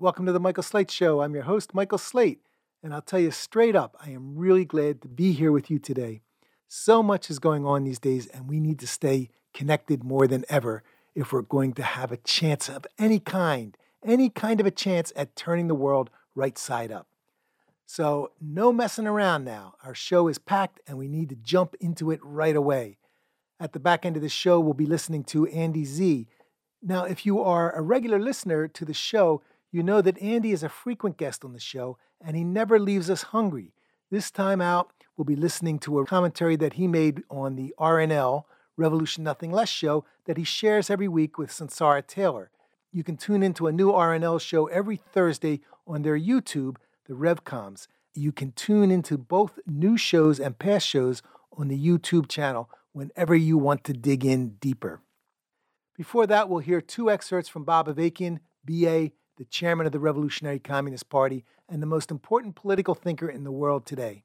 right, welcome to the Michael Slate Show. I'm your host, Michael Slate, and I'll tell you straight up, I am really glad to be here with you today. So much is going on these days, and we need to stay connected more than ever if we're going to have a chance of any kind, any kind of a chance at turning the world right side up. So, no messing around now. Our show is packed, and we need to jump into it right away. At the back end of the show, we'll be listening to Andy Zee now, if you are a regular listener to the show, you know that Andy is a frequent guest on the show and he never leaves us hungry. This time out, we'll be listening to a commentary that he made on the RNL, Revolution Nothing Less show, that he shares every week with Sunsara Taylor. You can tune into a new RNL show every Thursday on their YouTube, the RevComs. You can tune into both new shows and past shows on the YouTube channel whenever you want to dig in deeper. Before that, we'll hear two excerpts from Bob Avakian, BA, the chairman of the Revolutionary Communist Party and the most important political thinker in the world today.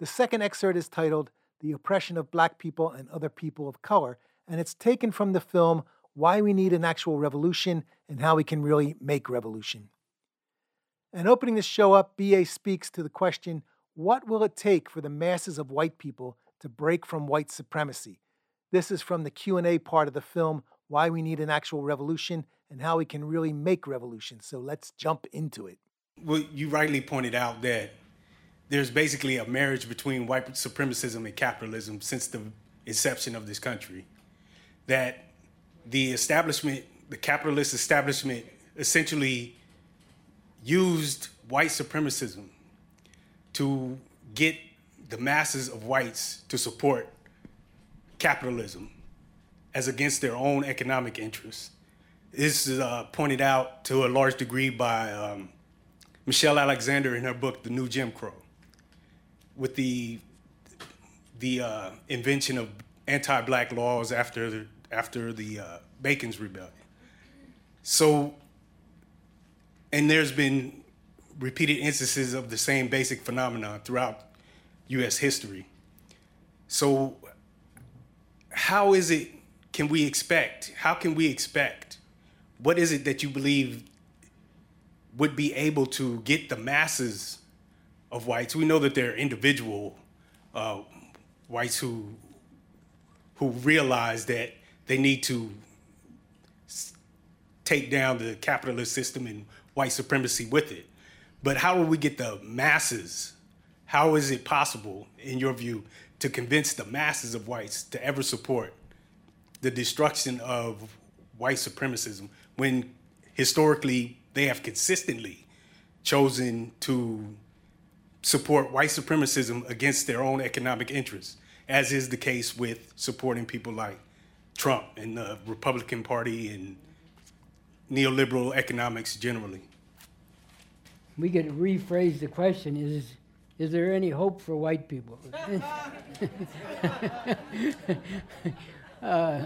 The second excerpt is titled The Oppression of Black People and Other People of Color, and it's taken from the film Why We Need an Actual Revolution and How We Can Really Make Revolution. And opening the show up, BA speaks to the question what will it take for the masses of white people to break from white supremacy? This is from the Q&A part of the film why we need an actual revolution, and how we can really make revolution. So let's jump into it. Well, you rightly pointed out that there's basically a marriage between white supremacism and capitalism since the inception of this country. That the establishment, the capitalist establishment, essentially used white supremacism to get the masses of whites to support capitalism as against their own economic interests. This is uh, pointed out to a large degree by um, Michelle Alexander in her book, The New Jim Crow, with the the uh, invention of anti-black laws after the, after the uh, Bacon's Rebellion. So, and there's been repeated instances of the same basic phenomenon throughout U.S. history. So, how is it can we expect? How can we expect? What is it that you believe would be able to get the masses of whites? We know that there are individual uh, whites who who realize that they need to take down the capitalist system and white supremacy with it. But how will we get the masses? How is it possible, in your view, to convince the masses of whites to ever support the destruction of white supremacism when historically they have consistently chosen to support white supremacism against their own economic interests, as is the case with supporting people like Trump and the Republican Party and neoliberal economics generally. We could rephrase the question is is there any hope for white people? uh,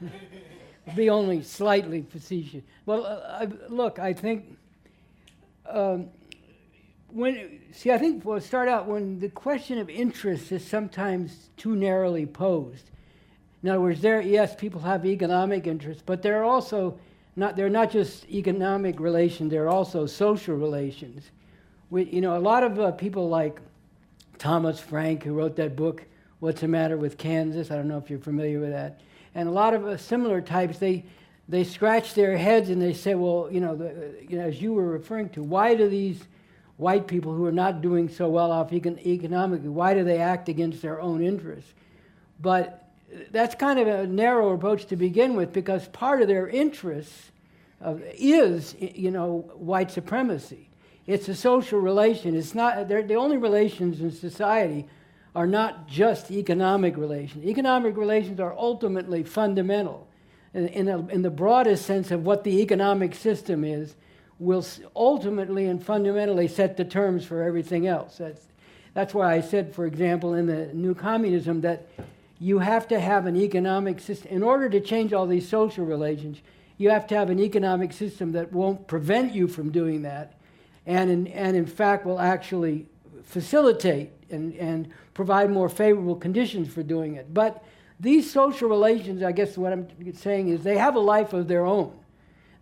be only slightly facetious. Well, uh, I, look, I think um, when see, I think we'll start out when the question of interest is sometimes too narrowly posed. In other words, there yes, people have economic interests, but there are also not they're not just economic relations; they're also social relations. We, you know, a lot of uh, people like Thomas Frank, who wrote that book What's the Matter with Kansas? I don't know if you're familiar with that. And a lot of uh, similar types, they, they scratch their heads and they say, well, you know, the, you know, as you were referring to, why do these white people who are not doing so well off econ- economically, why do they act against their own interests? But that's kind of a narrow approach to begin with because part of their interests uh, is, you know, white supremacy. It's a social relation. It's not, the only relations in society are not just economic relations. Economic relations are ultimately fundamental. In, in, a, in, the broadest sense of what the economic system is, will ultimately and fundamentally set the terms for everything else. That's, that's why I said, for example, in the new communism, that you have to have an economic system. In order to change all these social relations, you have to have an economic system that won't prevent you from doing that, and in, and in fact will actually facilitate and, and provide more favorable conditions for doing it. But these social relations, I guess what I'm saying is they have a life of their own.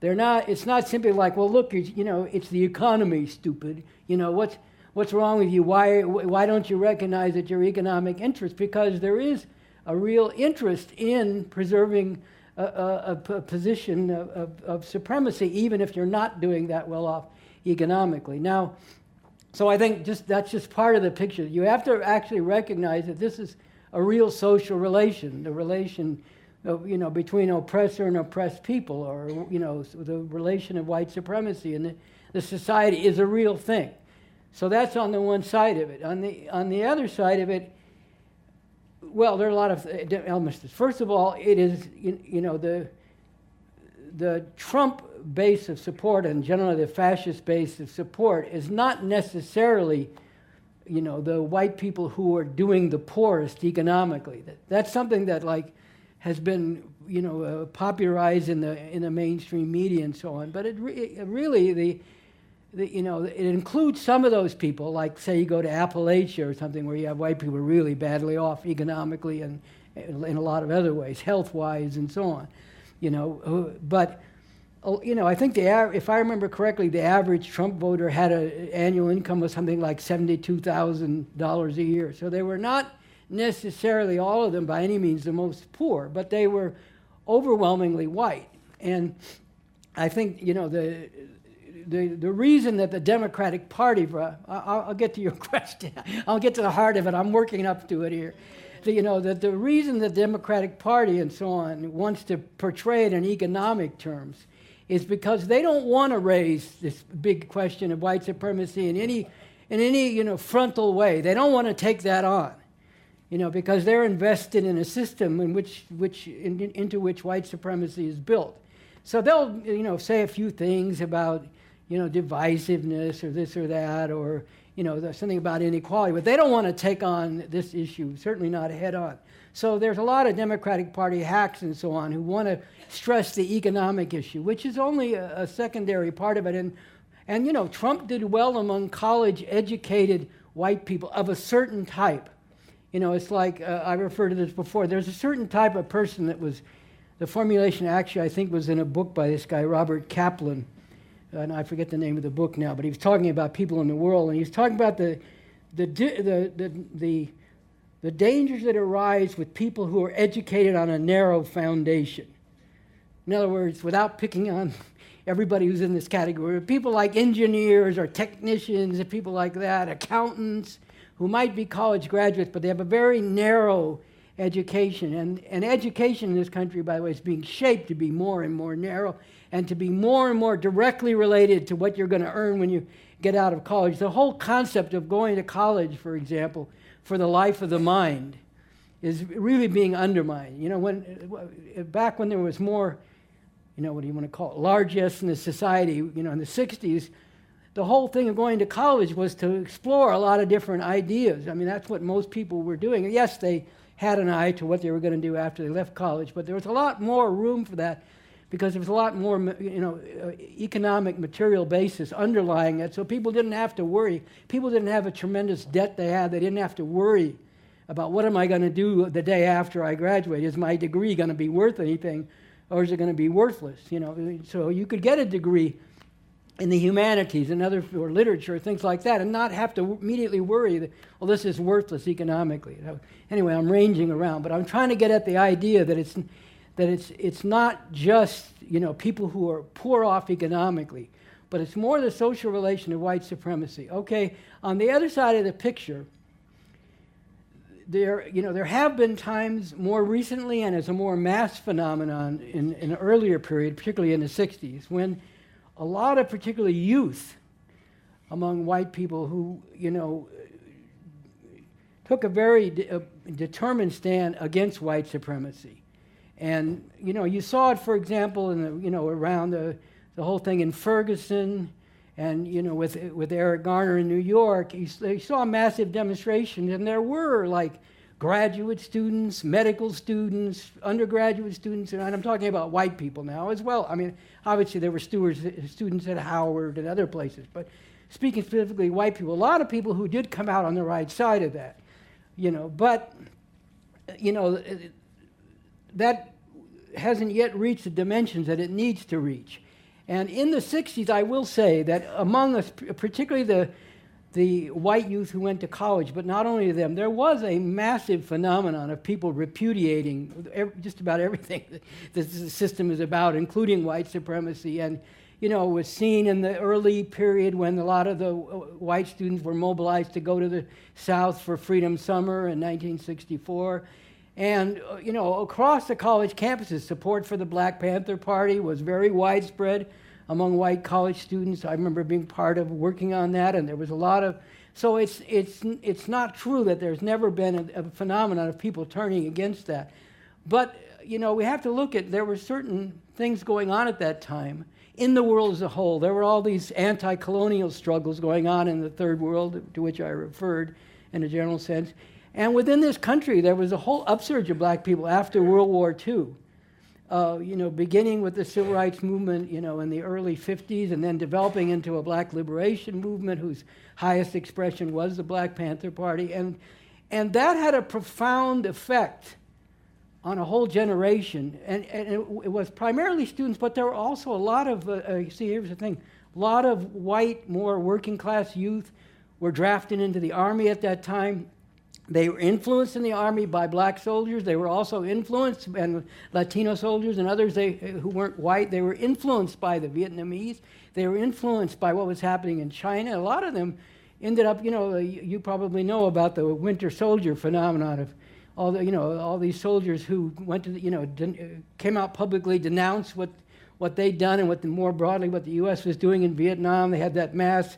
They're not. It's not simply like, well, look, you know, it's the economy, stupid. You know, what's what's wrong with you? Why why don't you recognize that your economic interest? Because there is a real interest in preserving a, a, a position of, of, of, supremacy, even if you're not doing that well off economically. Now, so I think just that's just part of the picture. You have to actually recognize that this is a real social relation, the relation of, you know, between oppressor and oppressed people, or you know, the relation of white supremacy and the, the society is a real thing. So that's on the one side of it. On the on the other side of it, well, there are a lot of uh, elements. First of all, it is you, you know the the Trump base of support and generally the fascist base of support is not necessarily you know the white people who are doing the poorest economically. That, that's something that like has been you know uh, popularized in the in the mainstream media and so on. But it, re- it really the the, you know, it includes some of those people, like say you go to Appalachia or something where you have white people really badly off economically and in a lot of other ways, health-wise and so on. You know, but oh, you know, I think the if I remember correctly, the average Trump voter had an annual income of something like seventy-two thousand dollars a year. So they were not necessarily all of them by any means the most poor, but they were overwhelmingly white. And I think you know the the, the reason that the Democratic Party, I'll, I'll get to your question, I'll get to the heart of it, I'm working up to it here. The, you know, that the reason the Democratic Party and so on wants to portray it in economic terms is because they don't want to raise this big question of white supremacy in any, in any you know, frontal way. They don't want to take that on, you know, because they're invested in a system in which, which, in, into which white supremacy is built. So they'll, you know, say a few things about, you know, divisiveness or this or that, or, you know, there's something about inequality, but they don't want to take on this issue, certainly not head on. So there's a lot of Democratic Party hacks and so on who want to stress the economic issue, which is only a, a secondary part of it. And, and, you know, Trump did well among college educated white people of a certain type. You know, it's like uh, I referred to this before. There's a certain type of person that was, the formulation actually, I think, was in a book by this guy, Robert Kaplan Uh, and I forget the name of the book now, but he was talking about people in the world, and he was talking about the, the, the, the, the, the dangers that arise with people who are educated on a narrow foundation. In other words, without picking on everybody who's in this category, people like engineers or technicians and people like that, accountants who might be college graduates, but they have a very narrow education. And, and education in this country, by the way, is being shaped to be more and more narrow and to be more and more directly related to what you're going to earn when you get out of college. The whole concept of going to college, for example, for the life of the mind is really being undermined. You know, when uh, back when there was more, you know, what do you want to call it, largesse in the society, you know, in the 60s, the whole thing of going to college was to explore a lot of different ideas. I mean, that's what most people were doing. Yes, they had an eye to what they were going to do after they left college, but there was a lot more room for that because there was a lot more, you know, uh, economic material basis underlying it. So people didn't have to worry. People didn't have a tremendous debt they had. They didn't have to worry about what am I going to do the day after I graduate? Is my degree going to be worth anything, or is it going to be worthless? You know, so you could get a degree in the humanities and other or literature, things like that, and not have to immediately worry that, well, this is worthless economically. Anyway, I'm ranging around, but I'm trying to get at the idea that it's that it's, it's not just you know, people who are poor off economically, but it's more the social relation of white supremacy. Okay, on the other side of the picture, there, you know, there have been times more recently and as a more mass phenomenon in, in an earlier period, particularly in the 60s, when a lot of particularly youth among white people who, you know, took a very de- a determined stand against white supremacy. And, you know, you saw it, for example, in the, you know, around the, the whole thing in Ferguson and, you know, with, with Eric Garner in New York. You, you saw massive demonstrations, and there were, like, graduate students, medical students, undergraduate students, and I'm talking about white people now as well. I mean, obviously there were stewards, students at Howard and other places, but speaking specifically white people, a lot of people who did come out on the right side of that, you know, but, you know, that hasn't yet reached the dimensions that it needs to reach. And in the 60s, I will say that among us, particularly the, the white youth who went to college, but not only them, there was a massive phenomenon of people repudiating just about everything that the system is about, including white supremacy. And, you know, it was seen in the early period when a lot of the uh, white students were mobilized to go to the South for Freedom Summer in 1964. And, uh, you know, across the college campuses, support for the Black Panther Party was very widespread among white college students. I remember being part of working on that, and there was a lot of. So it's, it's, it's not true that there's never been a, a phenomenon of people turning against that. But, you know, we have to look at, there were certain things going on at that time in the world as a whole. There were all these anti colonial struggles going on in the third world, to which I referred in a general sense. And within this country, there was a whole upsurge of black people after World War II. Uh, you know, beginning with the civil rights movement, you know, in the early 50s, and then developing into a black liberation movement whose highest expression was the Black Panther Party. And, and that had a profound effect on a whole generation. And, and it, it, was primarily students, but there were also a lot of, uh, uh, see, here's the thing, a lot of white, more working class youth were drafted into the army at that time. They were influenced in the army by black soldiers. They were also influenced, and Latino soldiers and others they, who weren't white, they were influenced by the Vietnamese. They were influenced by what was happening in China. A lot of them ended up, you know, uh, you probably know about the winter soldier phenomenon of all the, you know, all these soldiers who went to, the, you know, uh, came out publicly, denounced what, what they'd done and what the, more broadly what the U.S. was doing in Vietnam. They had that mass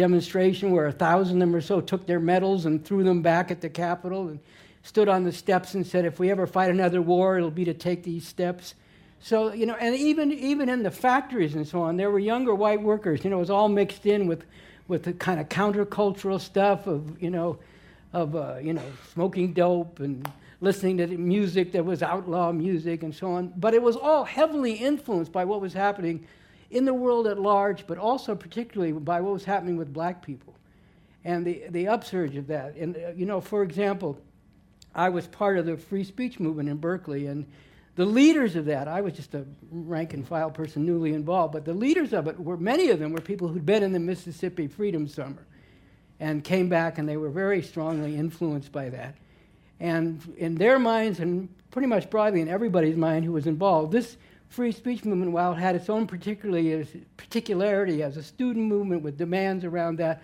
demonstration where a thousand of them or so took their medals and threw them back at the Capitol and stood on the steps and said, if we ever fight another war, it'll be to take these steps. So, you know, and even, even in the factories and so on, there were younger white workers. You know, it was all mixed in with, with the kind of countercultural stuff of, you know, of, uh, you know, smoking dope and listening to music that was outlaw music and so on. But it was all heavily influenced by what was happening in the world at large, but also particularly by what was happening with black people and the, the upsurge of that. And, uh, you know, for example, I was part of the free speech movement in Berkeley, and the leaders of that, I was just a rank and file person newly involved, but the leaders of it were, many of them were people who'd been in the Mississippi Freedom Summer and came back, and they were very strongly influenced by that. And in their minds, and pretty much broadly in everybody's mind who was involved, this free speech movement, while it had its own particularity as a student movement with demands around that,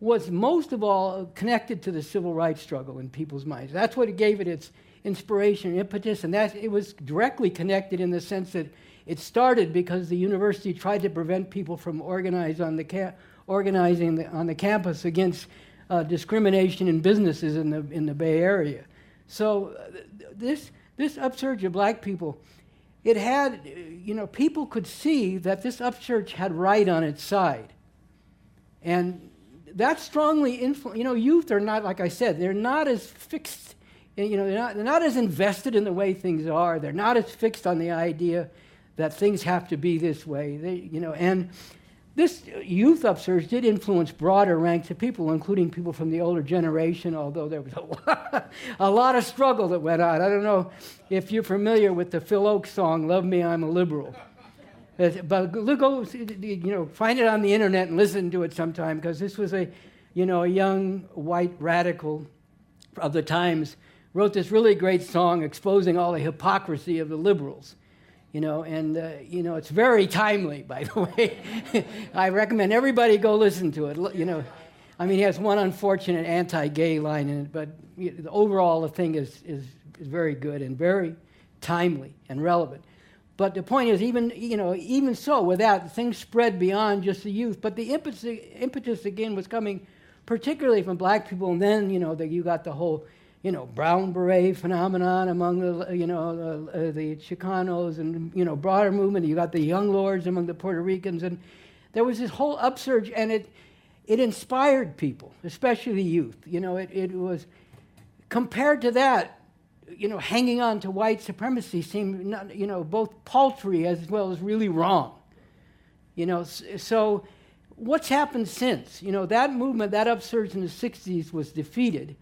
was most of all connected to the civil rights struggle in people's minds. That's what gave it its inspiration, impetus, and that it was directly connected in the sense that it started because the university tried to prevent people from organize on the ca- organizing the, on the campus against uh, discrimination in businesses in the in the Bay Area. So uh, this this upsurge of black people it had, you know, people could see that this upchurch had right on its side. And that strongly influenced, you know, youth are not, like I said, they're not as fixed, eh, you know, they're not, they're not as invested in the way things are. They're not as fixed on the idea that things have to be this way. They, you know, and this youth upsurge did influence broader ranks of people, including people from the older generation, although there was a lot, a lot of struggle that went on. I don't know if you're familiar with the Phil Ochs song, Love Me, I'm a Liberal. But look, go, you know, find it on the internet and listen to it sometime, because this was a, you know, a young white radical of the times wrote this really great song exposing all the hypocrisy of the liberals you know, and uh, you know it's very timely, by the way. I recommend everybody go listen to it. You know, I mean, he has one unfortunate anti-gay line in it, but you know, overall the thing is, is is very good and very timely and relevant. But the point is, even you know, even so, with that, things spread beyond just the youth. But the impetus, impetus again was coming, particularly from black people, and then you know, that you got the whole you know, brown beret phenomenon among the, you know, uh, the Chicanos and, you know, broader movement. You got the young lords among the Puerto Ricans. And there was this whole upsurge, and it, it inspired people, especially the youth. You know, it, it was, compared to that, you know, hanging on to white supremacy seemed, not, you know, both paltry as well as really wrong. You know, so what's happened since? You know, that movement, that upsurge in the 60s was defeated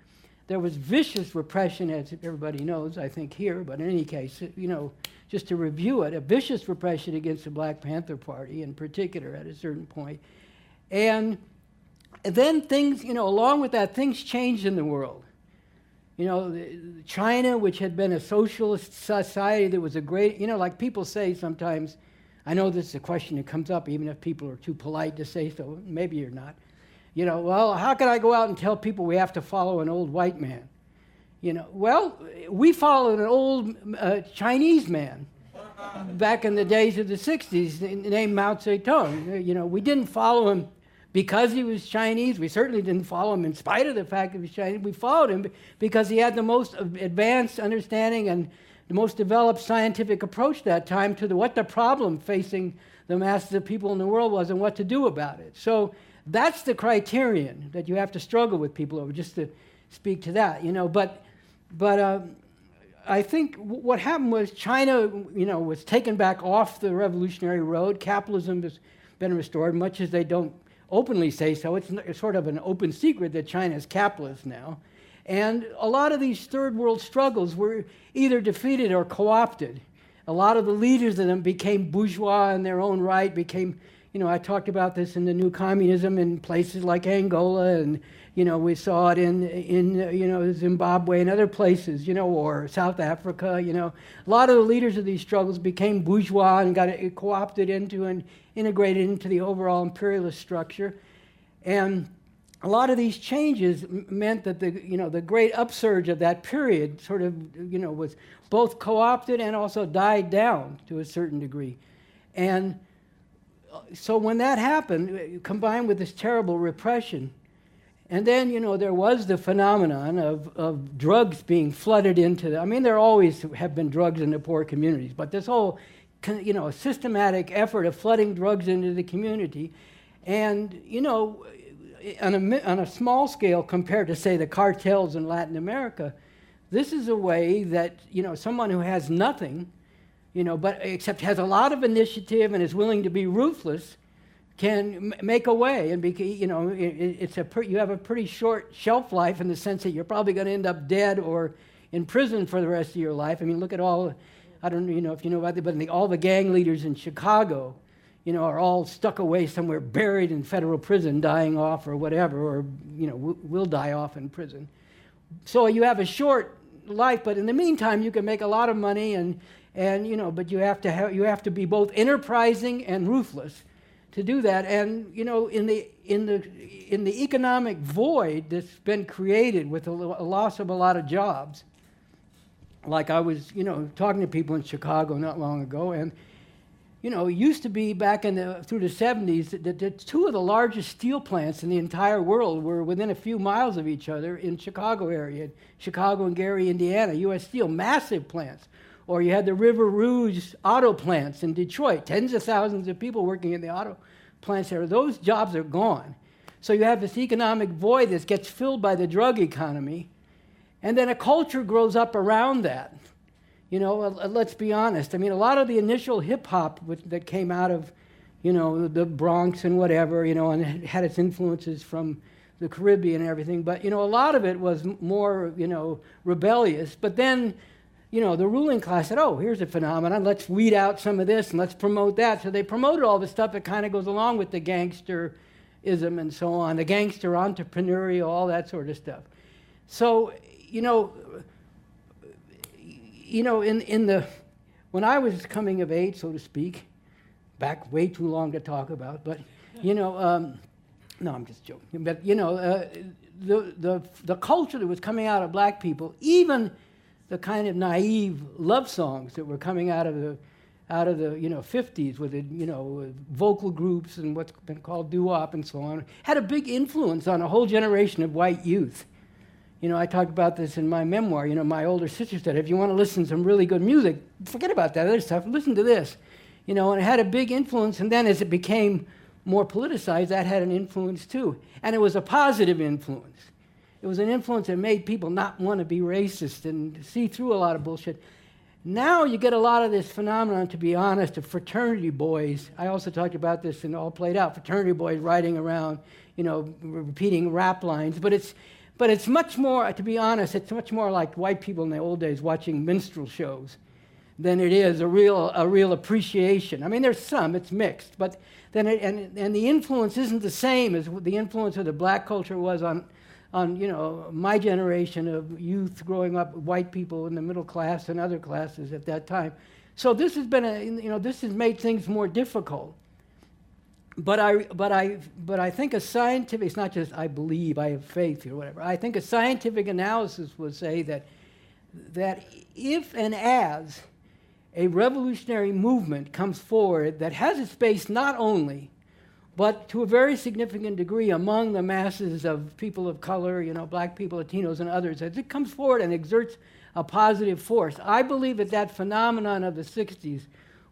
there was vicious repression, as everybody knows, I think, here, but in any case, you know, just to review it, a vicious repression against the Black Panther Party in particular at a certain point. And then things, you know, along with that, things changed in the world. You know, China, which had been a socialist society that was a great, you know, like people say sometimes, I know this is a question that comes up even if people are too polite to say so, maybe you're not. You know, well, how can I go out and tell people we have to follow an old white man? You know, well, we followed an old uh, Chinese man back in the days of the 60s named Mao Zedong. You know, we didn't follow him because he was Chinese. We certainly didn't follow him in spite of the fact that he was Chinese. We followed him because he had the most advanced understanding and the most developed scientific approach that time to the, what the problem facing the masses of people in the world was and what to do about it. So that's the criterion that you have to struggle with people over, just to speak to that, you know. But, but uh, I think what happened was China, you know, was taken back off the revolutionary road. Capitalism has been restored, much as they don't openly say so. It's, it's sort of an open secret that China is capitalist now. And a lot of these third world struggles were either defeated or co opted. A lot of the leaders of them became bourgeois in their own right, became you know, I talked about this in the new communism in places like Angola, and you know, we saw it in in you know Zimbabwe and other places, you know, or South Africa. You know, a lot of the leaders of these struggles became bourgeois and got co-opted into and integrated into the overall imperialist structure, and a lot of these changes meant that the you know the great upsurge of that period sort of you know was both co-opted and also died down to a certain degree, and so when that happened, uh, combined with this terrible repression, and then, you know, there was the phenomenon of, of drugs being flooded into the, I mean, there always have been drugs in the poor communities, but this whole, you know, systematic effort of flooding drugs into the community. And, you know, uh, on a, on a small scale compared to, say, the cartels in Latin America, this is a way that, you know, someone who has nothing you know, but except has a lot of initiative and is willing to be ruthless, can make a way. And, be, you know, it, it's a you have a pretty short shelf life in the sense that you're probably going to end up dead or in prison for the rest of your life. I mean, look at all, I don't you know if you know about it, but the, all the gang leaders in Chicago, you know, are all stuck away somewhere, buried in federal prison, dying off or whatever, or, you know, w- will die off in prison. So you have a short life, but in the meantime, you can make a lot of money and and you know but you have to have you have to be both enterprising and ruthless to do that and you know in the in the in the economic void that's been created with a, a loss of a lot of jobs like i was you know talking to people in chicago not long ago and you know, it used to be back in the, through the 70s that, that, two of the largest steel plants in the entire world were within a few miles of each other in Chicago area, Chicago and Gary, Indiana, U.S. Steel, massive plants. Or you had the River Rouge auto plants in Detroit, tens of thousands of people working in the auto plants there. Those jobs are gone. So you have this economic void that gets filled by the drug economy, and then a culture grows up around that. You know, uh, let's be honest. I mean, a lot of the initial hip hop that came out of, you know, the Bronx and whatever, you know, and had its influences from the Caribbean and everything. But, you know, a lot of it was more, you know, rebellious. But then you know, the ruling class said, oh, here's a phenomenon. Let's weed out some of this and let's promote that. So they promoted all the stuff that kind of goes along with the gangsterism and so on, the gangster entrepreneurial, all that sort of stuff. So, you know, you know, in, in the, when I was coming of age, so to speak, back way too long to talk about, but, you know, um, no, I'm just joking. But, you know, uh, the, the, the culture that was coming out of black people, even the kind of naive love songs that were coming out of the out of the you know 50s with the you know vocal groups and what's been called doo-wop and so on had a big influence on a whole generation of white youth. You know i talked about this in my memoir. You know my older sister said if you want to listen to some really good music forget about that other stuff. Listen to this. You know and it had a big influence and then as it became more politicized that had an influence too. And it was a positive influence it was an influence that made people not want to be racist and see through a lot of bullshit. Now you get a lot of this phenomenon, to be honest, of fraternity boys. I also talked about this and all played out. Fraternity boys riding around, you know, repeating rap lines. But it's, but it's much more, to be honest, it's much more like white people in the old days watching minstrel shows. than it is a real, a real appreciation. I mean, there's some, it's mixed, but then it, and, and the influence isn't the same as the influence of the black culture was on, on you know, my generation of youth growing up, white people in the middle class and other classes at that time. So this has been a, you know, this has made things more difficult. But I, but I, but I think a scientific, it's not just I believe, I have faith or whatever. I think a scientific analysis would say that, that if and as a revolutionary movement comes forward that has its base not only, but to a very significant degree among the masses of people of color, you know, black people, Latinos, and others, as it comes forward and exerts a positive force. I believe that that phenomenon of the 60s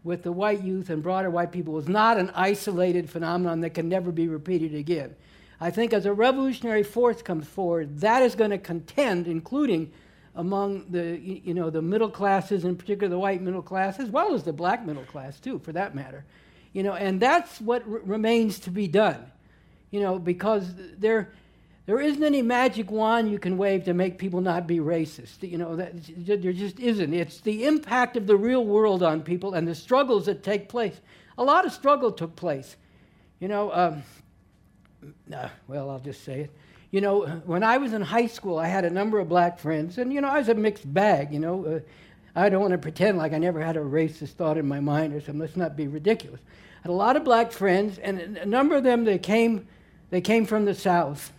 with the white youth and broader white people was not an isolated phenomenon that can never be repeated again. I think as a revolutionary force comes forward, that is going to contend, including among the, you know, the middle classes, in particular the white middle class, as well as the black middle class, too, for that matter. You know, and that's what r- remains to be done. You know, because there, there isn't any magic wand you can wave to make people not be racist. You know, that, there just isn't. It's the impact of the real world on people and the struggles that take place. A lot of struggle took place. You know, um, uh, well, I'll just say it. You know, when I was in high school, I had a number of black friends, and, you know, I was a mixed bag, you know. Uh, I don't want to pretend like I never had a racist thought in my mind or something. Let's not be ridiculous. I had a lot of black friends, and a number of them, they came, they came from the South.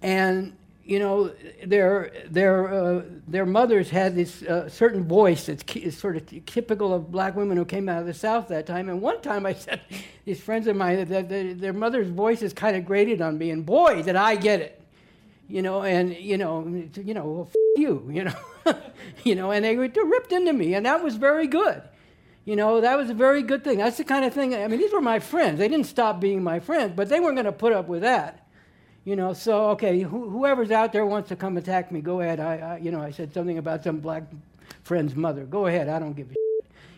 And you know, their, their, uh, their mothers had this uh, certain voice that's sort of typical of black women who came out of the South that time. And one time I said, these friends of mine, that, their mother's voice is kind of grated on me, and boy, did I get it. You know, and, you know, you know, well, you, you know. you know, and they ripped into me, and that was very good. You know, that was a very good thing. That's the kind of thing, I mean, these were my friends. They didn't stop being my friends, but they weren't going to put up with that. You know, so okay, wh- whoever's out there wants to come attack me, go ahead. I, I, you know, I said something about some black friend's mother. Go ahead. I don't give a.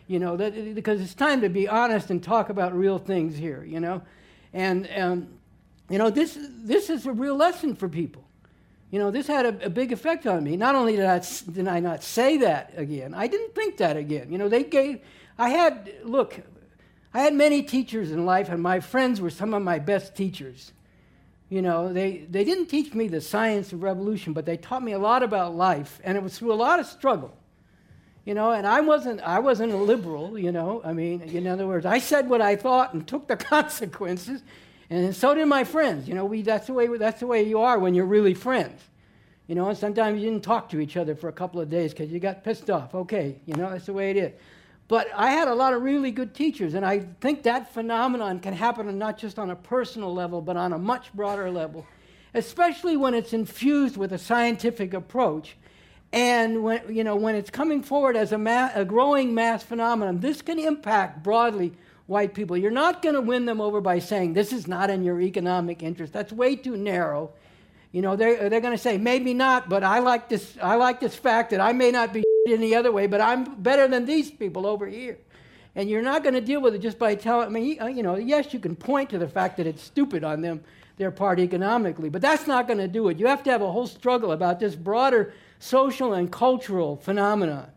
You know, that, because it's time to be honest and talk about real things here. You know, and um, you know this this is a real lesson for people. You know, this had a, a, big effect on me. Not only did I, did I not say that again, I didn't think that again. You know, they gave, I had, look, I had many teachers in life, and my friends were some of my best teachers. You know, they, they didn't teach me the science of revolution, but they taught me a lot about life, and it was through a lot of struggle. You know, and I wasn't, I wasn't a liberal, you know. I mean, in other words, I said what I thought and took the consequences, and so did my friends. You know, we, that's, the way, that's the way you are when you're really friends. You know, and sometimes you didn't talk to each other for a couple of days because you got pissed off. Okay, you know, that's the way it is. But I had a lot of really good teachers, and I think that phenomenon can happen not just on a personal level, but on a much broader level, especially when it's infused with a scientific approach. And when, you know, when it's coming forward as a, ma- a growing mass phenomenon, this can impact broadly white people. You're not going to win them over by saying this is not in your economic interest. That's way too narrow. You know, they're, they're going to say, maybe not, but I like, this, I like this fact that I may not be any other way, but I'm better than these people over here. And you're not going to deal with it just by telling, I mean, uh, you know, yes, you can point to the fact that it's stupid on them, their part economically, but that's not going to do it. You have to have a whole struggle about this broader social and cultural phenomenon.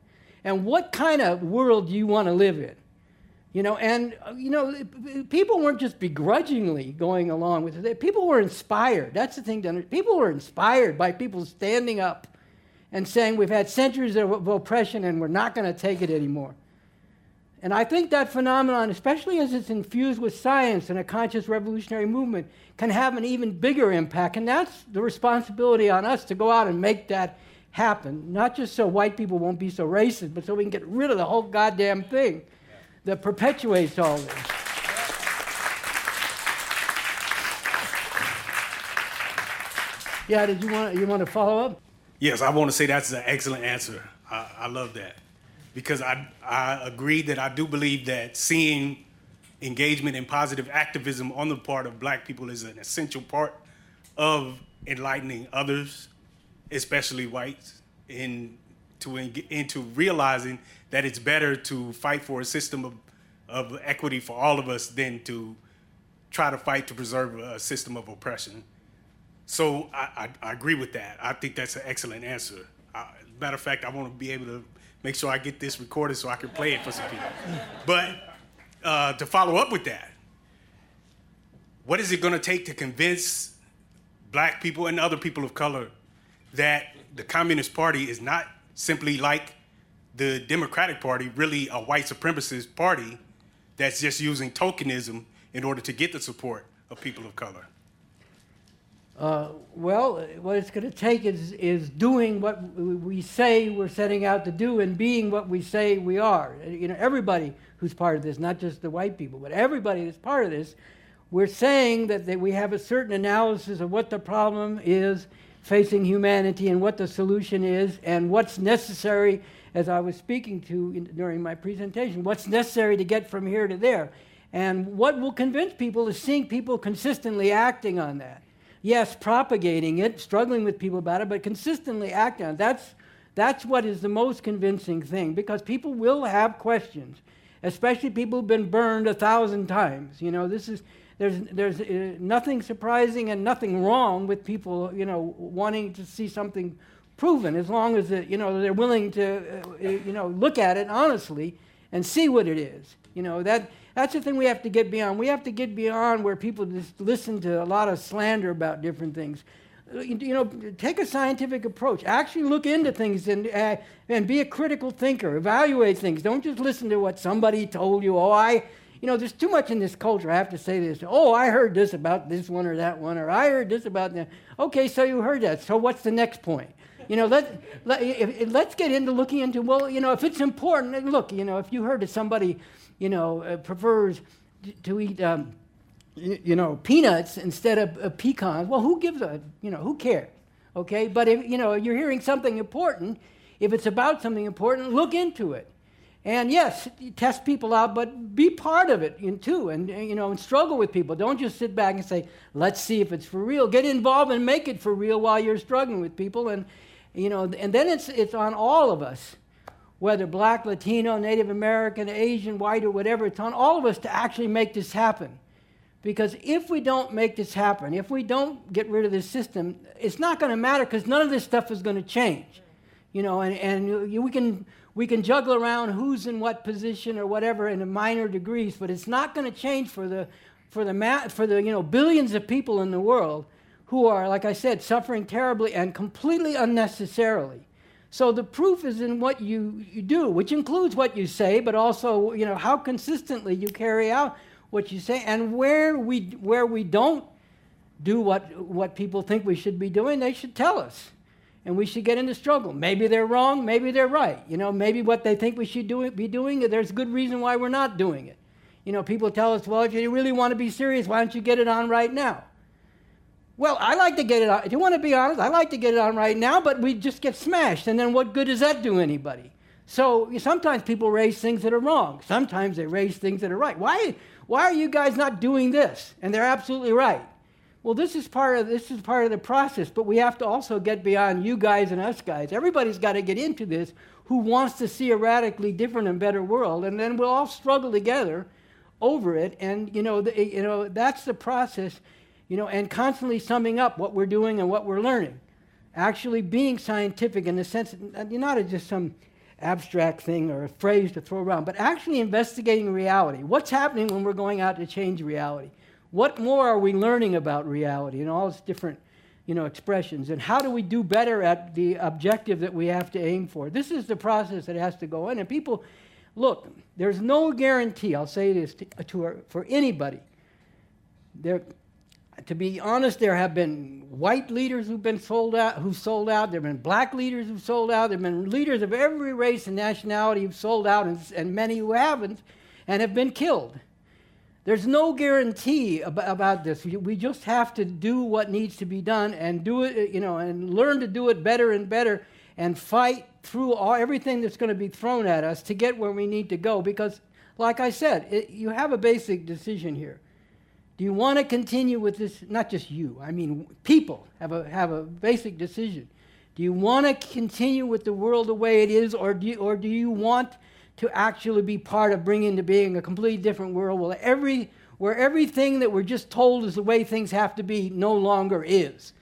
And what kind of world do you want to live in? You know, and, uh, you know, people weren't just begrudgingly going along with it. People were inspired. That's the thing to understand. People were inspired by people standing up and saying we've had centuries of oppression and we're not going to take it anymore. And I think that phenomenon, especially as it's infused with science and a conscious revolutionary movement, can have an even bigger impact. And that's the responsibility on us to go out and make that happen. Not just so white people won't be so racist, but so we can get rid of the whole goddamn thing that perpetuates all this. Yeah, did you want you want to follow up? Yes, I want to say that's an excellent answer. I, I love that because I, I agree that I do believe that seeing engagement and positive activism on the part of black people is an essential part of enlightening others, especially whites, in, to, into realizing that it's better to fight for a system of, of equity for all of us than to try to fight to preserve a system of oppression. So I, I, I, agree with that. I think that's an excellent answer. I, matter of fact, I want to be able to make sure I get this recorded so I can play it for some people. But uh, to follow up with that, what is it going to take to convince black people and other people of color that the Communist Party is not simply like the Democratic Party, really a white supremacist party that's just using tokenism in order to get the support of people of color? Uh, well, what it's going to take is, is doing what we say we're setting out to do and being what we say we are. You know, everybody who's part of this, not just the white people, but everybody that's part of this, we're saying that, that we have a certain analysis of what the problem is facing humanity and what the solution is and what's necessary, as I was speaking to in, during my presentation, what's necessary to get from here to there. And what will convince people is seeing people consistently acting on that yes, propagating it, struggling with people about it, but consistently acting on it. That's, that's what is the most convincing thing because people will have questions, especially people who've been burned a thousand times. You know, this is, there's, there's uh, nothing surprising and nothing wrong with people, you know, wanting to see something proven as long as, it, you know, they're willing to, uh, you know, look at it honestly and see what it is. You know, that, that's the thing we have to get beyond. We have to get beyond where people just listen to a lot of slander about different things. You know, take a scientific approach. Actually look into things and, uh, and be a critical thinker. Evaluate things. Don't just listen to what somebody told you. Oh, I, you know, there's too much in this culture. I have to say this. Oh, I heard this about this one or that one, or I heard this about that. Okay, so you heard that. So what's the next point? You know, let, let, let's get into looking into, well, you know, if it's important, look, you know, if you heard that somebody you know, uh, prefers to eat, um, you know, peanuts instead of uh, pecans, well, who gives a, you know, who cares? Okay, but if, you know, you're hearing something important, if it's about something important, look into it. And yes, test people out, but be part of it too, and you know, and struggle with people. Don't just sit back and say, "Let's see if it's for real." Get involved and make it for real while you're struggling with people, and you know, and then it's it's on all of us whether black, Latino, Native American, Asian, white, or whatever, it's on all of us to actually make this happen. Because if we don't make this happen, if we don't get rid of this system, it's not going to matter because none of this stuff is going to change. You know, and, and we, can, we can juggle around who's in what position or whatever in minor degrees, but it's not going to change for the, for, the ma- for the you know, billions of people in the world who are, like I said, suffering terribly and completely unnecessarily. So the proof is in what you, you do, which includes what you say, but also you know how consistently you carry out what you say, and where we where we don't do what what people think we should be doing, they should tell us, and we should get into struggle. Maybe they're wrong, maybe they're right. You know, maybe what they think we should do, be doing, there's good reason why we're not doing it. You know, people tell us, well, if you really want to be serious, why don't you get it on right now? Well, I like to get it on. If you want to be honest, I like to get it on right now, but we just get smashed. And then what good does that do anybody? So sometimes people raise things that are wrong. Sometimes they raise things that are right. Why, why are you guys not doing this? And they're absolutely right. Well, this is part of this is part of the process, but we have to also get beyond you guys and us guys. Everybody's got to get into this who wants to see a radically different and better world, and then we'll all struggle together over it. And you know, the, you know that's the process you know, and constantly summing up what we're doing and what we're learning. Actually being scientific in the sense, that you're not just some abstract thing or a phrase to throw around, but actually investigating reality. What's happening when we're going out to change reality? What more are we learning about reality and all its different you know, expressions? And how do we do better at the objective that we have to aim for? This is the process that has to go in. And people, look, there's no guarantee, I'll say this to, to for anybody. There, to be honest, there have been white leaders who've been sold out, who've sold out. There have been black leaders who've sold out. There have been leaders of every race and nationality who've sold out, and, and many who haven't, and have been killed. There's no guarantee about, about this. We just have to do what needs to be done and do it, you know, and learn to do it better and better, and fight through all, everything that's going to be thrown at us to get where we need to go. Because, like I said, it, you have a basic decision here. Do you want to continue with this? Not just you, I mean, people have a, have a basic decision. Do you want to continue with the world the way it is, or do you, or do you want to actually be part of bringing to being a completely different world where, every, where everything that we're just told is the way things have to be no longer is?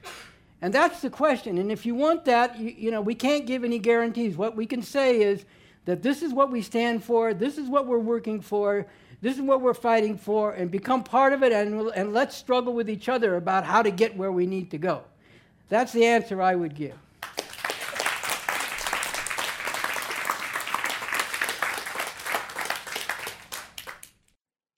And that's the question. And if you want that, you, you know, we can't give any guarantees. What we can say is that this is what we stand for, this is what we're working for, this is what we're fighting for, and become part of it, and, and let's struggle with each other about how to get where we need to go. That's the answer I would give.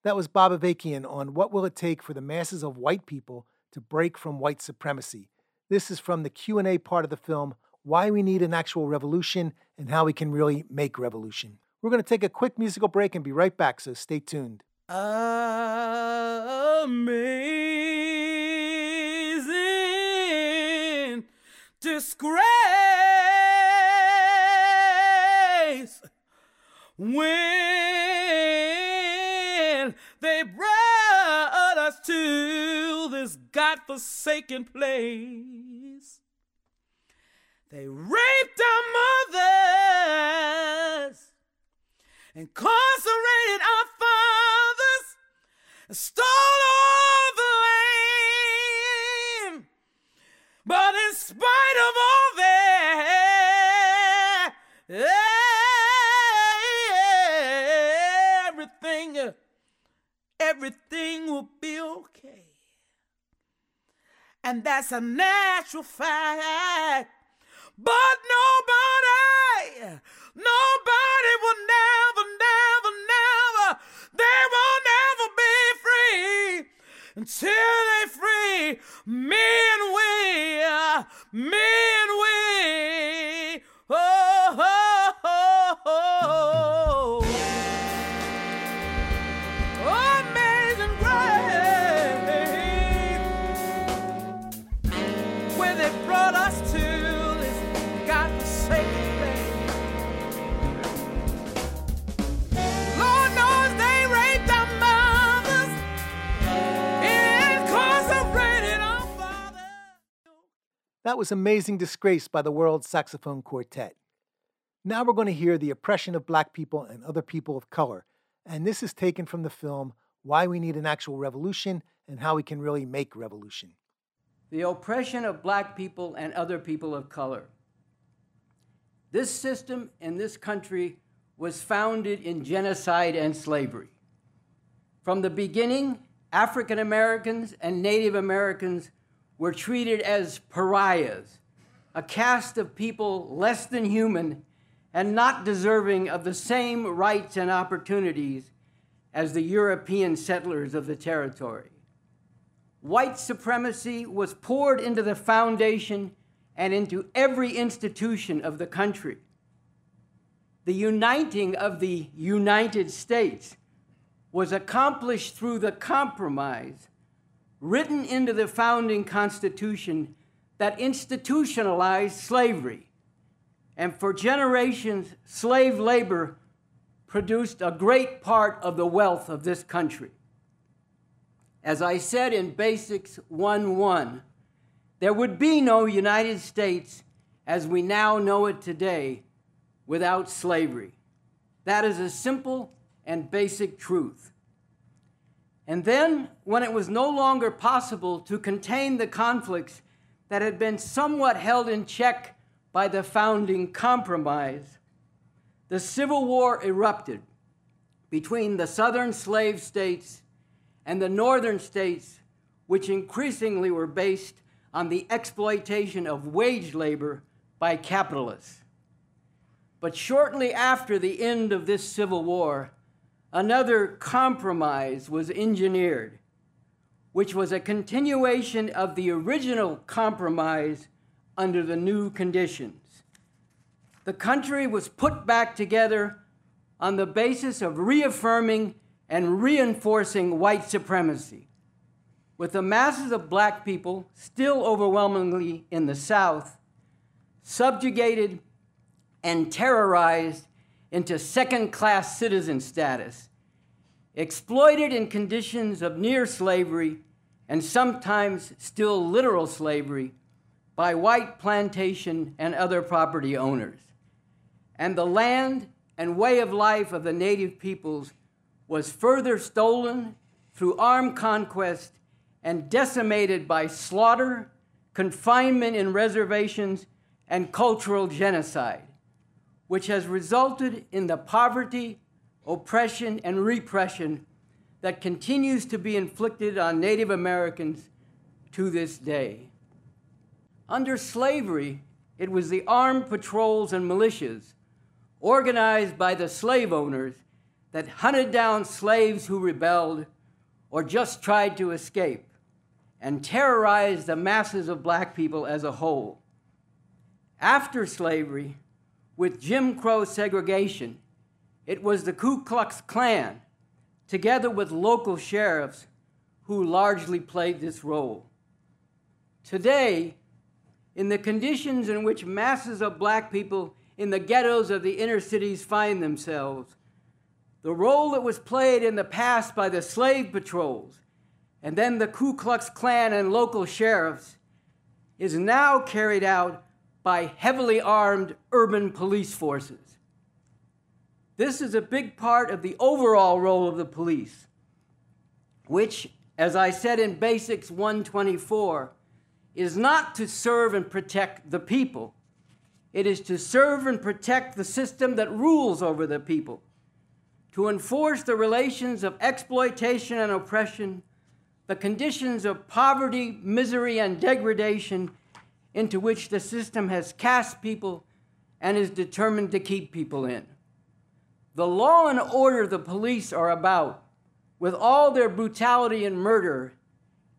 That was Bob Avakian on what will it take for the masses of white people to break from white supremacy. This is from the Q&A part of the film Why We Need an Actual Revolution and How We Can Really Make Revolution. We're going to take a quick musical break and be right back, so stay tuned. Amazing disgrace when godforsaken place. They raped our mothers incarcerated our fathers, and stole all the land. But in spite of all that, everything, everything will. And that's a natural fact. But nobody, nobody will never, never, never, they will never be free until they free me and we, me and we. That was Amazing Disgrace by the World Saxophone Quartet. Now we're going to hear the oppression of black people and other people of color, and this is taken from the film Why We Need an Actual Revolution and How We Can Really Make Revolution. The oppression of black people and other people of color. This system in this country was founded in genocide and slavery. From the beginning, African Americans and Native Americans were treated as pariahs, a caste of people less than human and not deserving of the same rights and opportunities as the European settlers of the territory. White supremacy was poured into the foundation and into every institution of the country. The uniting of the United States was accomplished through the compromise written into the founding Constitution that institutionalized slavery. And for generations, slave labor produced a great part of the wealth of this country. As I said in Basics 1 1, there would be no United States as we now know it today without slavery. That is a simple and basic truth. And then, when it was no longer possible to contain the conflicts that had been somewhat held in check by the founding compromise, the Civil War erupted between the southern slave states and the northern states, which increasingly were based on the exploitation of wage labor by capitalists. But shortly after the end of this Civil War, another compromise was engineered, which was a continuation of the original compromise under the new conditions. The country was put back together on the basis of reaffirming and reinforcing white supremacy. With the masses of black people still overwhelmingly in the South, subjugated and terrorized into second class citizen status, exploited in conditions of near slavery and sometimes still literal slavery by white plantation and other property owners. And the land and way of life of the native peoples was further stolen through armed conquest and decimated by slaughter, confinement in reservations, and cultural genocide which has resulted in the poverty, oppression, and repression that continues to be inflicted on Native Americans to this day. Under slavery, it was the armed patrols and militias, organized by the slave owners, that hunted down slaves who rebelled or just tried to escape and terrorized the masses of black people as a whole. After slavery, with Jim Crow segregation, it was the Ku Klux Klan, together with local sheriffs, who largely played this role. Today, in the conditions in which masses of black people in the ghettos of the inner cities find themselves, the role that was played in the past by the slave patrols and then the Ku Klux Klan and local sheriffs is now carried out by heavily armed urban police forces. This is a big part of the overall role of the police, which, as I said in Basics 124, is not to serve and protect the people. It is to serve and protect the system that rules over the people, to enforce the relations of exploitation and oppression, the conditions of poverty, misery, and degradation into which the system has cast people and is determined to keep people in. The law and order the police are about, with all their brutality and murder,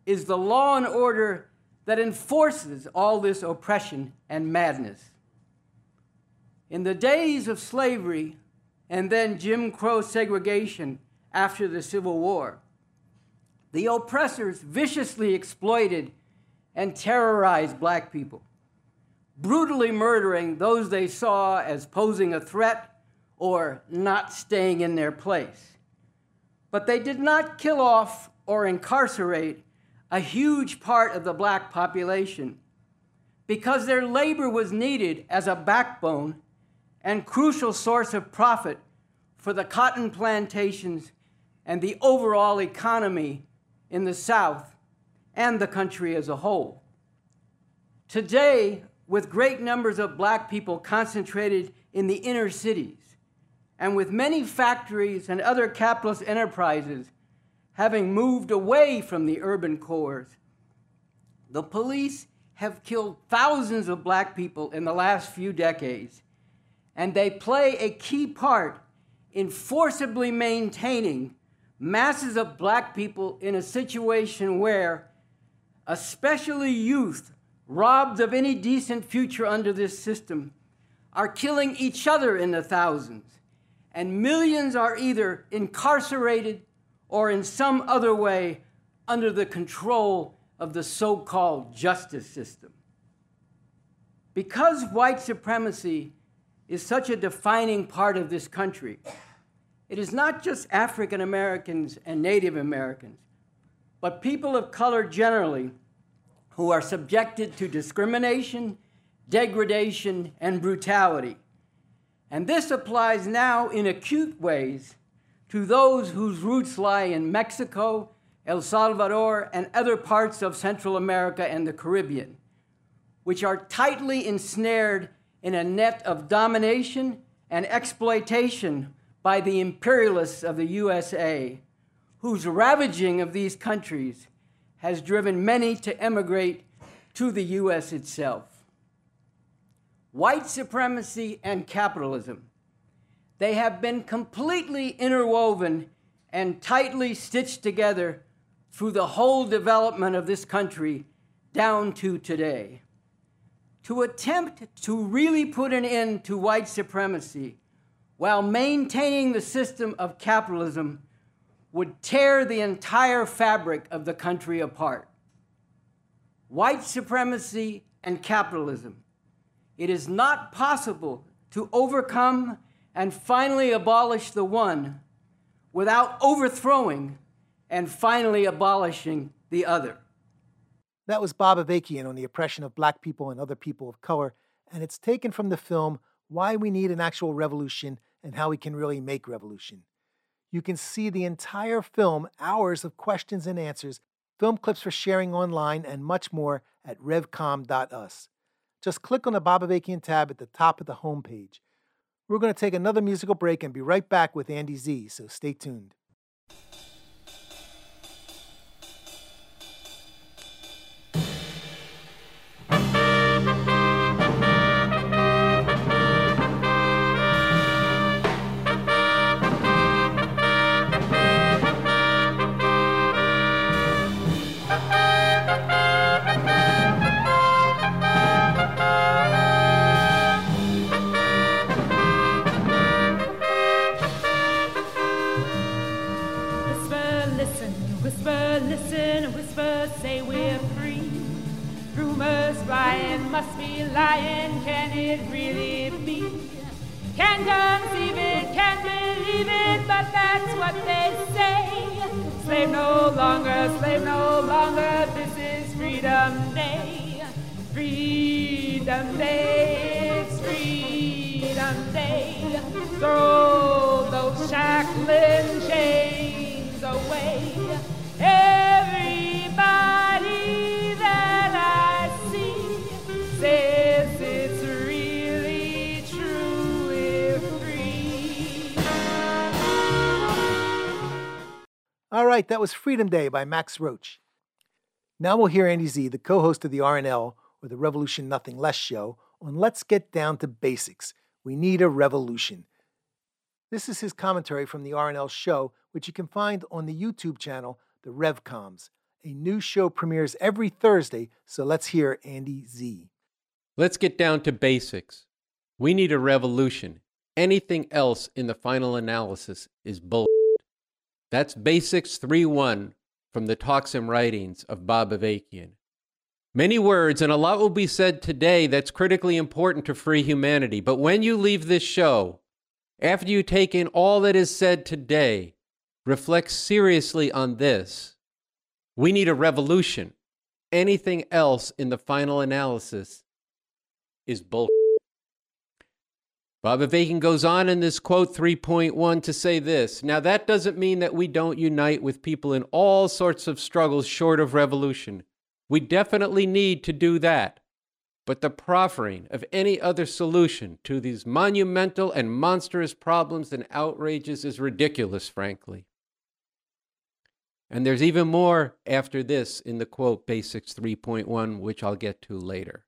is the law and order that enforces all this oppression and madness. In the days of slavery and then Jim Crow segregation after the Civil War, the oppressors viciously exploited and terrorized black people, brutally murdering those they saw as posing a threat or not staying in their place. But they did not kill off or incarcerate a huge part of the black population because their labor was needed as a backbone and crucial source of profit for the cotton plantations and the overall economy in the South and the country as a whole. Today, with great numbers of black people concentrated in the inner cities, and with many factories and other capitalist enterprises having moved away from the urban cores, the police have killed thousands of black people in the last few decades, and they play a key part in forcibly maintaining masses of black people in a situation where, especially youth, robbed of any decent future under this system, are killing each other in the thousands, and millions are either incarcerated or in some other way under the control of the so called justice system. Because white supremacy is such a defining part of this country, it is not just African Americans and Native Americans, but people of color generally who are subjected to discrimination, degradation, and brutality. And this applies now in acute ways to those whose roots lie in Mexico, El Salvador, and other parts of Central America and the Caribbean, which are tightly ensnared in a net of domination and exploitation by the imperialists of the USA, whose ravaging of these countries has driven many to emigrate to the US itself. White supremacy and capitalism, they have been completely interwoven and tightly stitched together through the whole development of this country down to today. To attempt to really put an end to white supremacy while maintaining the system of capitalism would tear the entire fabric of the country apart. White supremacy and capitalism. It is not possible to overcome and finally abolish the one without overthrowing and finally abolishing the other. That was Bob Avakian on the oppression of black people and other people of color, and it's taken from the film Why We Need an Actual Revolution and How We Can Really Make Revolution. You can see the entire film, hours of questions and answers, film clips for sharing online, and much more at revcom.us. Just click on the Avakian tab at the top of the homepage. We're going to take another musical break and be right back with Andy Zee, so stay tuned. Freedom Day by Max Roach. Now we'll hear Andy Zee, the co host of the RNL, or the Revolution Nothing Less show, on Let's Get Down to Basics. We need a revolution. This is his commentary from the RNL show, which you can find on the YouTube channel, The RevComs. A new show premieres every Thursday, so let's hear Andy Zee. Let's get down to basics. We need a revolution. Anything else in the final analysis is bull. That's Basics 3 1 from the talks and writings of Bob Avakian. Many words, and a lot will be said today that's critically important to free humanity. But when you leave this show, after you take in all that is said today, reflect seriously on this. We need a revolution. Anything else in the final analysis is bull. Bob Avakian goes on in this quote 3.1 to say this. Now, that doesn't mean that we don't unite with people in all sorts of struggles short of revolution. We definitely need to do that. But the proffering of any other solution to these monumental and monstrous problems and outrages is ridiculous, frankly. And there's even more after this in the quote Basics 3.1, which I'll get to later.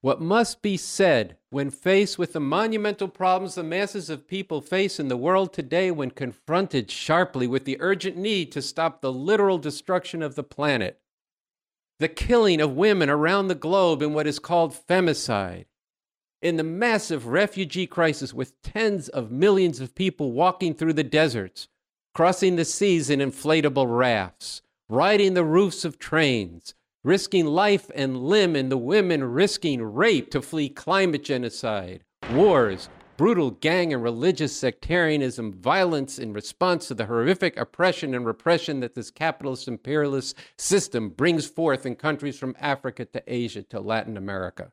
What must be said when faced with the monumental problems the masses of people face in the world today when confronted sharply with the urgent need to stop the literal destruction of the planet, the killing of women around the globe in what is called femicide, in the massive refugee crisis with tens of millions of people walking through the deserts, crossing the seas in inflatable rafts, riding the roofs of trains, risking life and limb, and the women risking rape to flee climate genocide, wars, brutal gang and religious sectarianism, violence in response to the horrific oppression and repression that this capitalist imperialist system brings forth in countries from Africa to Asia to Latin America.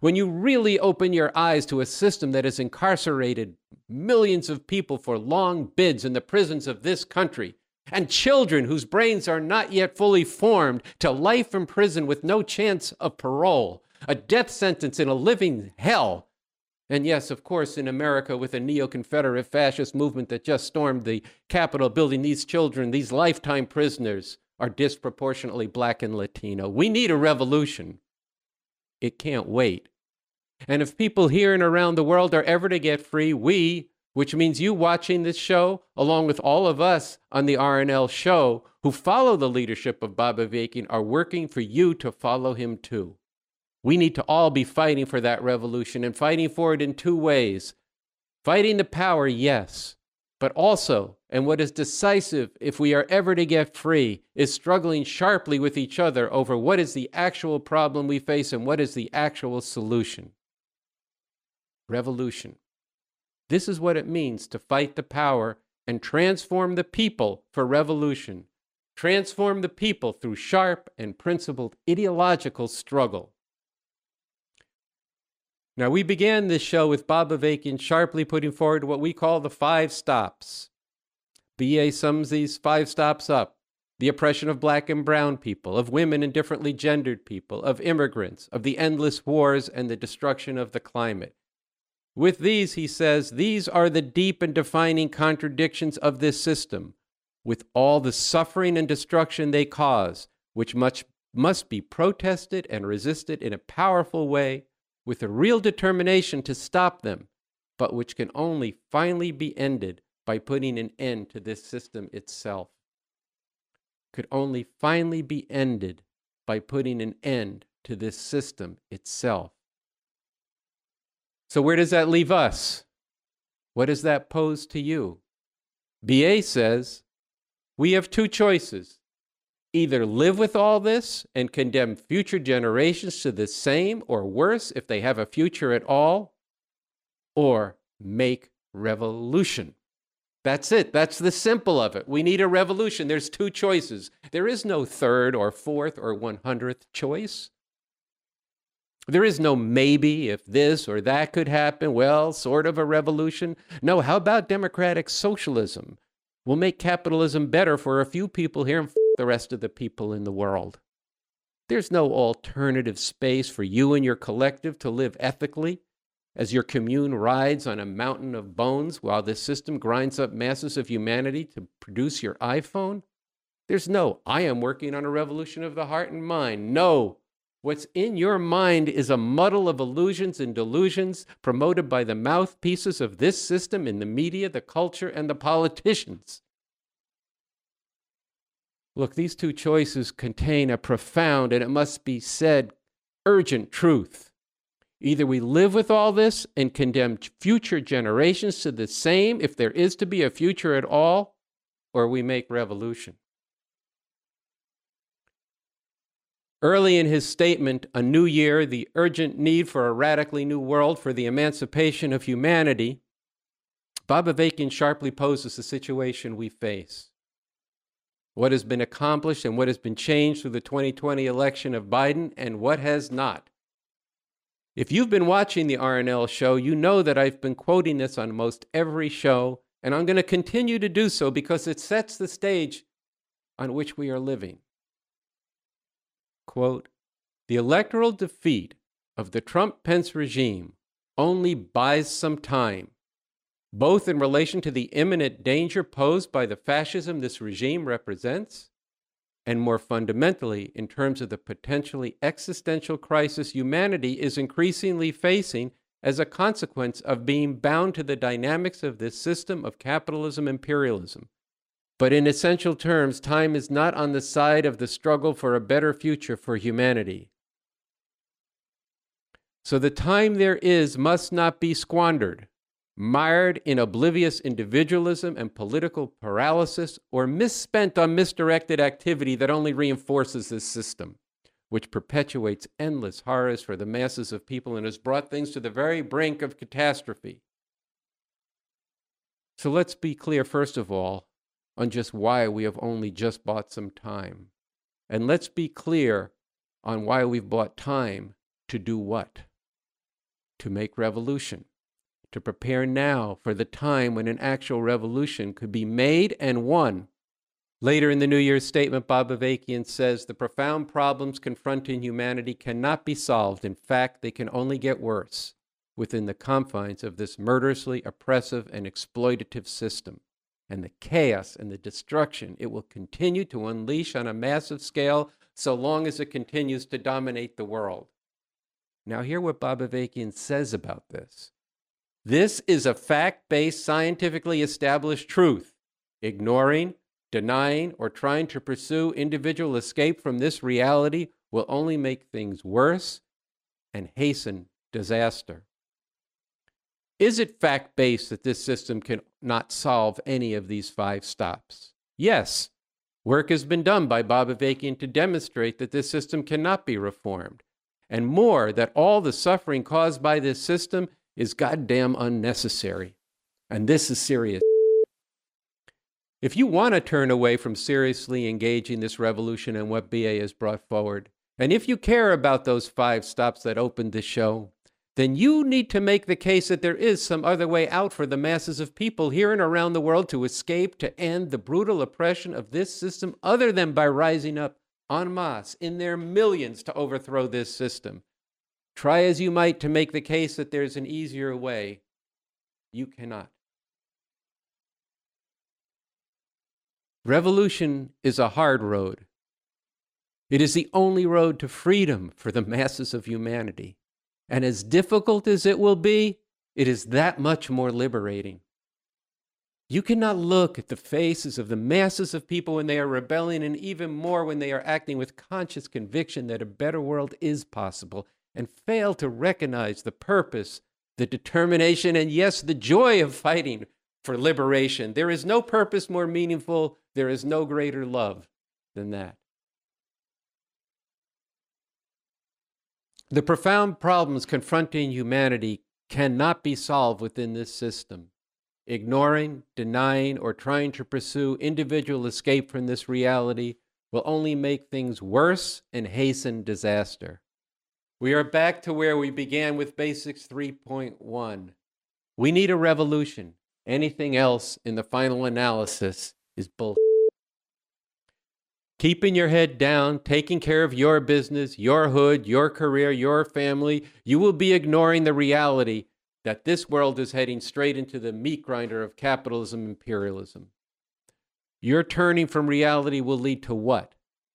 When you really open your eyes to a system that has incarcerated millions of people for long bids in the prisons of this country, and children whose brains are not yet fully formed to life in prison with no chance of parole, a death sentence in a living hell. And yes, of course, in America, with a neo Confederate fascist movement that just stormed the Capitol building, these children, these lifetime prisoners, are disproportionately black and Latino. We need a revolution. It can't wait. And if people here and around the world are ever to get free, we, which means you watching this show, along with all of us on the RNL show who follow the leadership of Bob Avakian, are working for you to follow him too. We need to all be fighting for that revolution and fighting for it in two ways. Fighting the power, yes, but also, and what is decisive if we are ever to get free, is struggling sharply with each other over what is the actual problem we face and what is the actual solution. Revolution. This is what it means to fight the power and transform the people for revolution. Transform the people through sharp and principled ideological struggle. Now, we began this show with Bob Avakian sharply putting forward what we call the five stops. BA sums these five stops up the oppression of black and brown people, of women and differently gendered people, of immigrants, of the endless wars and the destruction of the climate. With these, he says, these are the deep and defining contradictions of this system, with all the suffering and destruction they cause, which much must be protested and resisted in a powerful way with a real determination to stop them, but which can only finally be ended by putting an end to this system itself. Could only finally be ended by putting an end to this system itself. So, where does that leave us? What does that pose to you? BA says we have two choices either live with all this and condemn future generations to the same or worse if they have a future at all, or make revolution. That's it. That's the simple of it. We need a revolution. There's two choices. There is no third or fourth or 100th choice. There is no maybe if this or that could happen. Well, sort of a revolution. No, how about democratic socialism? We'll make capitalism better for a few people here and f- the rest of the people in the world. There's no alternative space for you and your collective to live ethically as your commune rides on a mountain of bones while this system grinds up masses of humanity to produce your iPhone? There's no, I am working on a revolution of the heart and mind. No, What's in your mind is a muddle of illusions and delusions promoted by the mouthpieces of this system in the media, the culture, and the politicians. Look, these two choices contain a profound, and it must be said, urgent truth. Either we live with all this and condemn future generations to the same, if there is to be a future at all, or we make revolution. Early in his statement, A New Year, the urgent need for a radically new world for the emancipation of humanity, Bob Avakian sharply poses the situation we face. What has been accomplished and what has been changed through the 2020 election of Biden and what has not. If you've been watching the RNL show, you know that I've been quoting this on most every show, and I'm going to continue to do so because it sets the stage on which we are living quote, the electoral defeat of the Trump Pence regime only buys some time, both in relation to the imminent danger posed by the fascism this regime represents, and more fundamentally, in terms of the potentially existential crisis humanity is increasingly facing as a consequence of being bound to the dynamics of this system of capitalism imperialism but in essential terms, time is not on the side of the struggle for a better future for humanity. So the time there is must not be squandered, mired in oblivious individualism and political paralysis, or misspent on misdirected activity that only reinforces this system, which perpetuates endless horrors for the masses of people and has brought things to the very brink of catastrophe. So let's be clear, first of all, on just why we have only just bought some time. And let's be clear on why we've bought time to do what? To make revolution, to prepare now for the time when an actual revolution could be made and won. Later in the New Year's statement, Bob Avakian says the profound problems confronting humanity cannot be solved. In fact, they can only get worse within the confines of this murderously oppressive and exploitative system and the chaos and the destruction it will continue to unleash on a massive scale so long as it continues to dominate the world. Now, hear what Bob Avakian says about this. This is a fact based, scientifically established truth. Ignoring, denying, or trying to pursue individual escape from this reality will only make things worse and hasten disaster. Is it fact based that this system can not solve any of these five stops? Yes. Work has been done by Bob Avakian to demonstrate that this system cannot be reformed. And more, that all the suffering caused by this system is goddamn unnecessary. And this is serious. If you want to turn away from seriously engaging this revolution and what BA has brought forward, and if you care about those five stops that opened the show, then you need to make the case that there is some other way out for the masses of people here and around the world to escape, to end the brutal oppression of this system, other than by rising up en masse in their millions to overthrow this system. Try as you might to make the case that there's an easier way, You cannot. Revolution is a hard road. It is the only road to freedom for the masses of humanity. And as difficult as it will be, it is that much more liberating. You cannot look at the faces of the masses of people when they are rebelling, and even more when they are acting with conscious conviction that a better world is possible, and fail to recognize the purpose, the determination, and yes, the joy of fighting for liberation. There is no purpose more meaningful, there is no greater love than that. The profound problems confronting humanity cannot be solved within this system. Ignoring, denying, or trying to pursue individual escape from this reality will only make things worse and hasten disaster. We are back to where we began with Basics 3.1. We need a revolution. Anything else in the final analysis is bullshit. Keeping your head down, taking care of your business, your hood, your career, your family, you will be ignoring the reality that this world is heading straight into the meat grinder of capitalism imperialism. Your turning from reality will lead to what?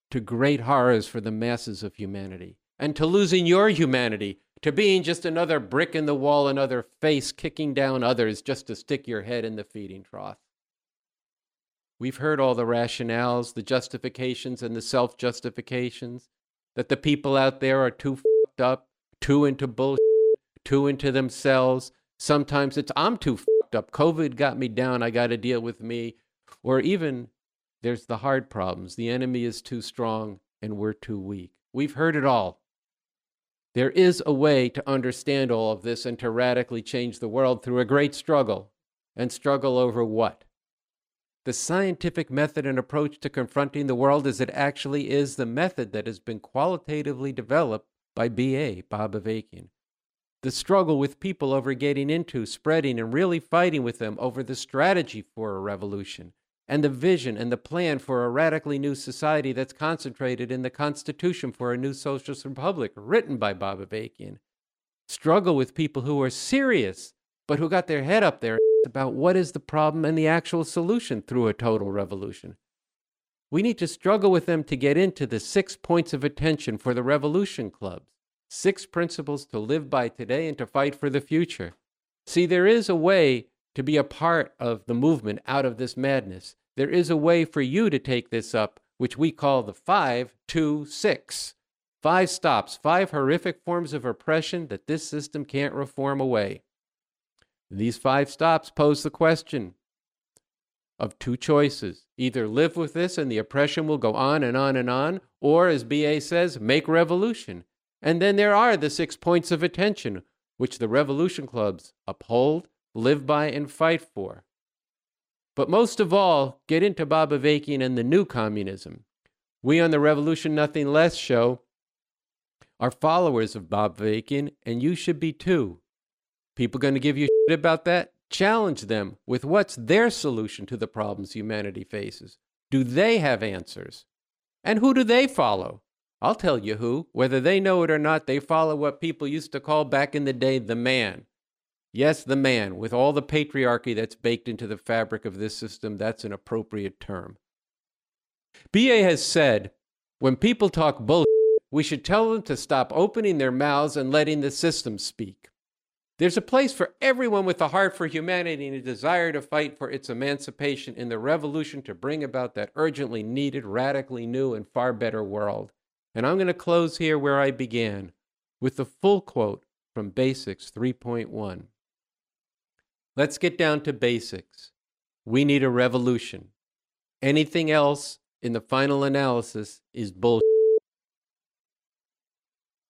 To great horrors for the masses of humanity, and to losing your humanity, to being just another brick in the wall, another face kicking down others just to stick your head in the feeding trough. We've heard all the rationales, the justifications, and the self justifications that the people out there are too fucked up, too into bullshit too into themselves. Sometimes it's I'm too fucked up. COVID got me down. I got to deal with me. Or even there's the hard problems. The enemy is too strong and we're too weak. We've heard it all. There is a way to understand all of this and to radically change the world through a great struggle. And struggle over what? The scientific method and approach to confronting the world as it actually is the method that has been qualitatively developed by B.A., Bob Avakian the struggle with people over getting into, spreading, and really fighting with them over the strategy for a revolution and the vision and the plan for a radically new society that's concentrated in the Constitution for a new socialist republic written by Bob Avakian. Struggle with people who are serious, but who got their head up there about what is the problem and the actual solution through a total revolution. We need to struggle with them to get into the six points of attention for the revolution clubs six principles to live by today and to fight for the future. See, there is a way to be a part of the movement out of this madness. There is a way for you to take this up, which we call the five, two, six. Five stops, five horrific forms of oppression that this system can't reform away. These five stops pose the question of two choices either live with this and the oppression will go on and on and on, or, as BA says, make revolution. And then there are the six points of attention, which the revolution clubs uphold, live by, and fight for. But most of all, get into Avakian and the new communism. We on the Revolution Nothing Less show are followers of Bob and you should be too. People going to give you shit about that? Challenge them with what's their solution to the problems humanity faces. Do they have answers? And who do they follow? I'll tell you who. Whether they know it or not, they follow what people used to call back in the day the man. Yes, the man, with all the patriarchy that's baked into the fabric of this system, that's an appropriate term. BA has said when people talk bullshit, we should tell them to stop opening their mouths and letting the system speak. There's a place for everyone with a heart for humanity and a desire to fight for its emancipation in the revolution to bring about that urgently needed, radically new, and far better world. And I'm going to close here where I began with the full quote from Basics 3.1. Let's get down to basics. We need a revolution. Anything else in the final analysis is bullshit.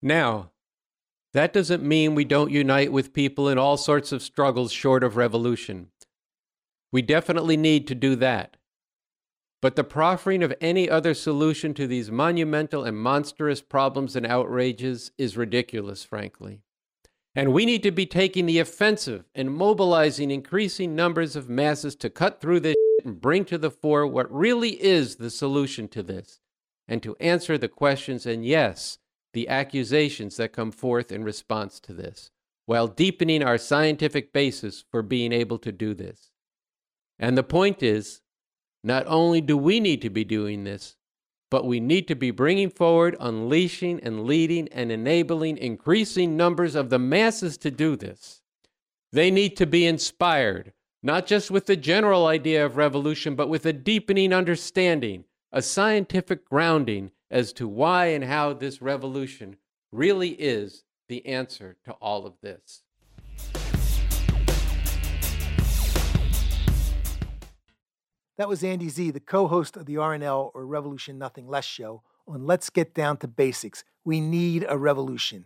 Now, that doesn't mean we don't unite with people in all sorts of struggles short of revolution. We definitely need to do that. But the proffering of any other solution to these monumental and monstrous problems and outrages is ridiculous, frankly. And we need to be taking the offensive and mobilizing increasing numbers of masses to cut through this and bring to the fore what really is the solution to this, and to answer the questions and, yes, the accusations that come forth in response to this. while deepening our scientific basis for being able to do this. And the point is, not only do we need to be doing this, but we need to be bringing forward, unleashing, and leading and enabling increasing numbers of the masses to do this. They need to be inspired, not just with the general idea of revolution, but with a deepening understanding, a scientific grounding as to why and how this revolution really is the answer to all of this. That was Andy Zee, the co host of the RNL or Revolution Nothing Less show on Let's Get Down to Basics. We need a revolution.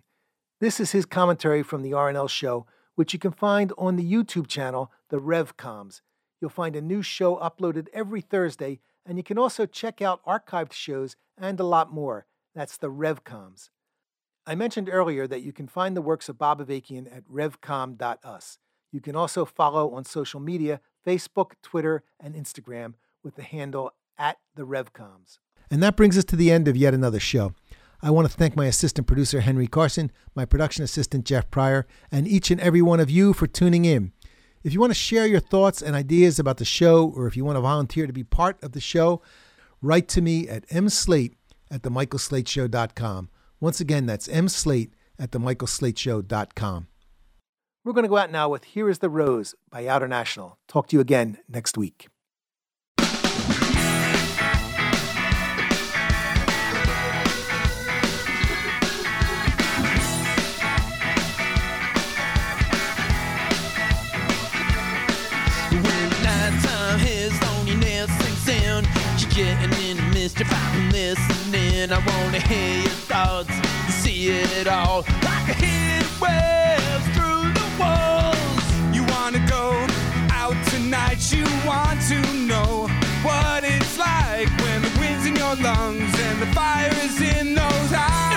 This is his commentary from the RNL show, which you can find on the YouTube channel, The RevComs. You'll find a new show uploaded every Thursday, and you can also check out archived shows and a lot more. That's The RevComs. I mentioned earlier that you can find the works of Bob Avakian at revcom.us. You can also follow on social media Facebook, Twitter, and Instagram with the handle at the RevComs. And that brings us to the end of yet another show. I want to thank my assistant producer, Henry Carson, my production assistant, Jeff Pryor, and each and every one of you for tuning in. If you want to share your thoughts and ideas about the show, or if you want to volunteer to be part of the show, write to me at mslate at themichaelslateshow.com. Once again, that's mslate at themichaelslateshow.com. We're going to go out now with Here is the Rose by Outernational. Talk to you again next week. In mischief. I'm listening. I wanna hear your thoughts, see it all. Like a hit waves through the walls. You wanna go out tonight, you want to know what it's like when the wind's in your lungs and the fire is in those eyes.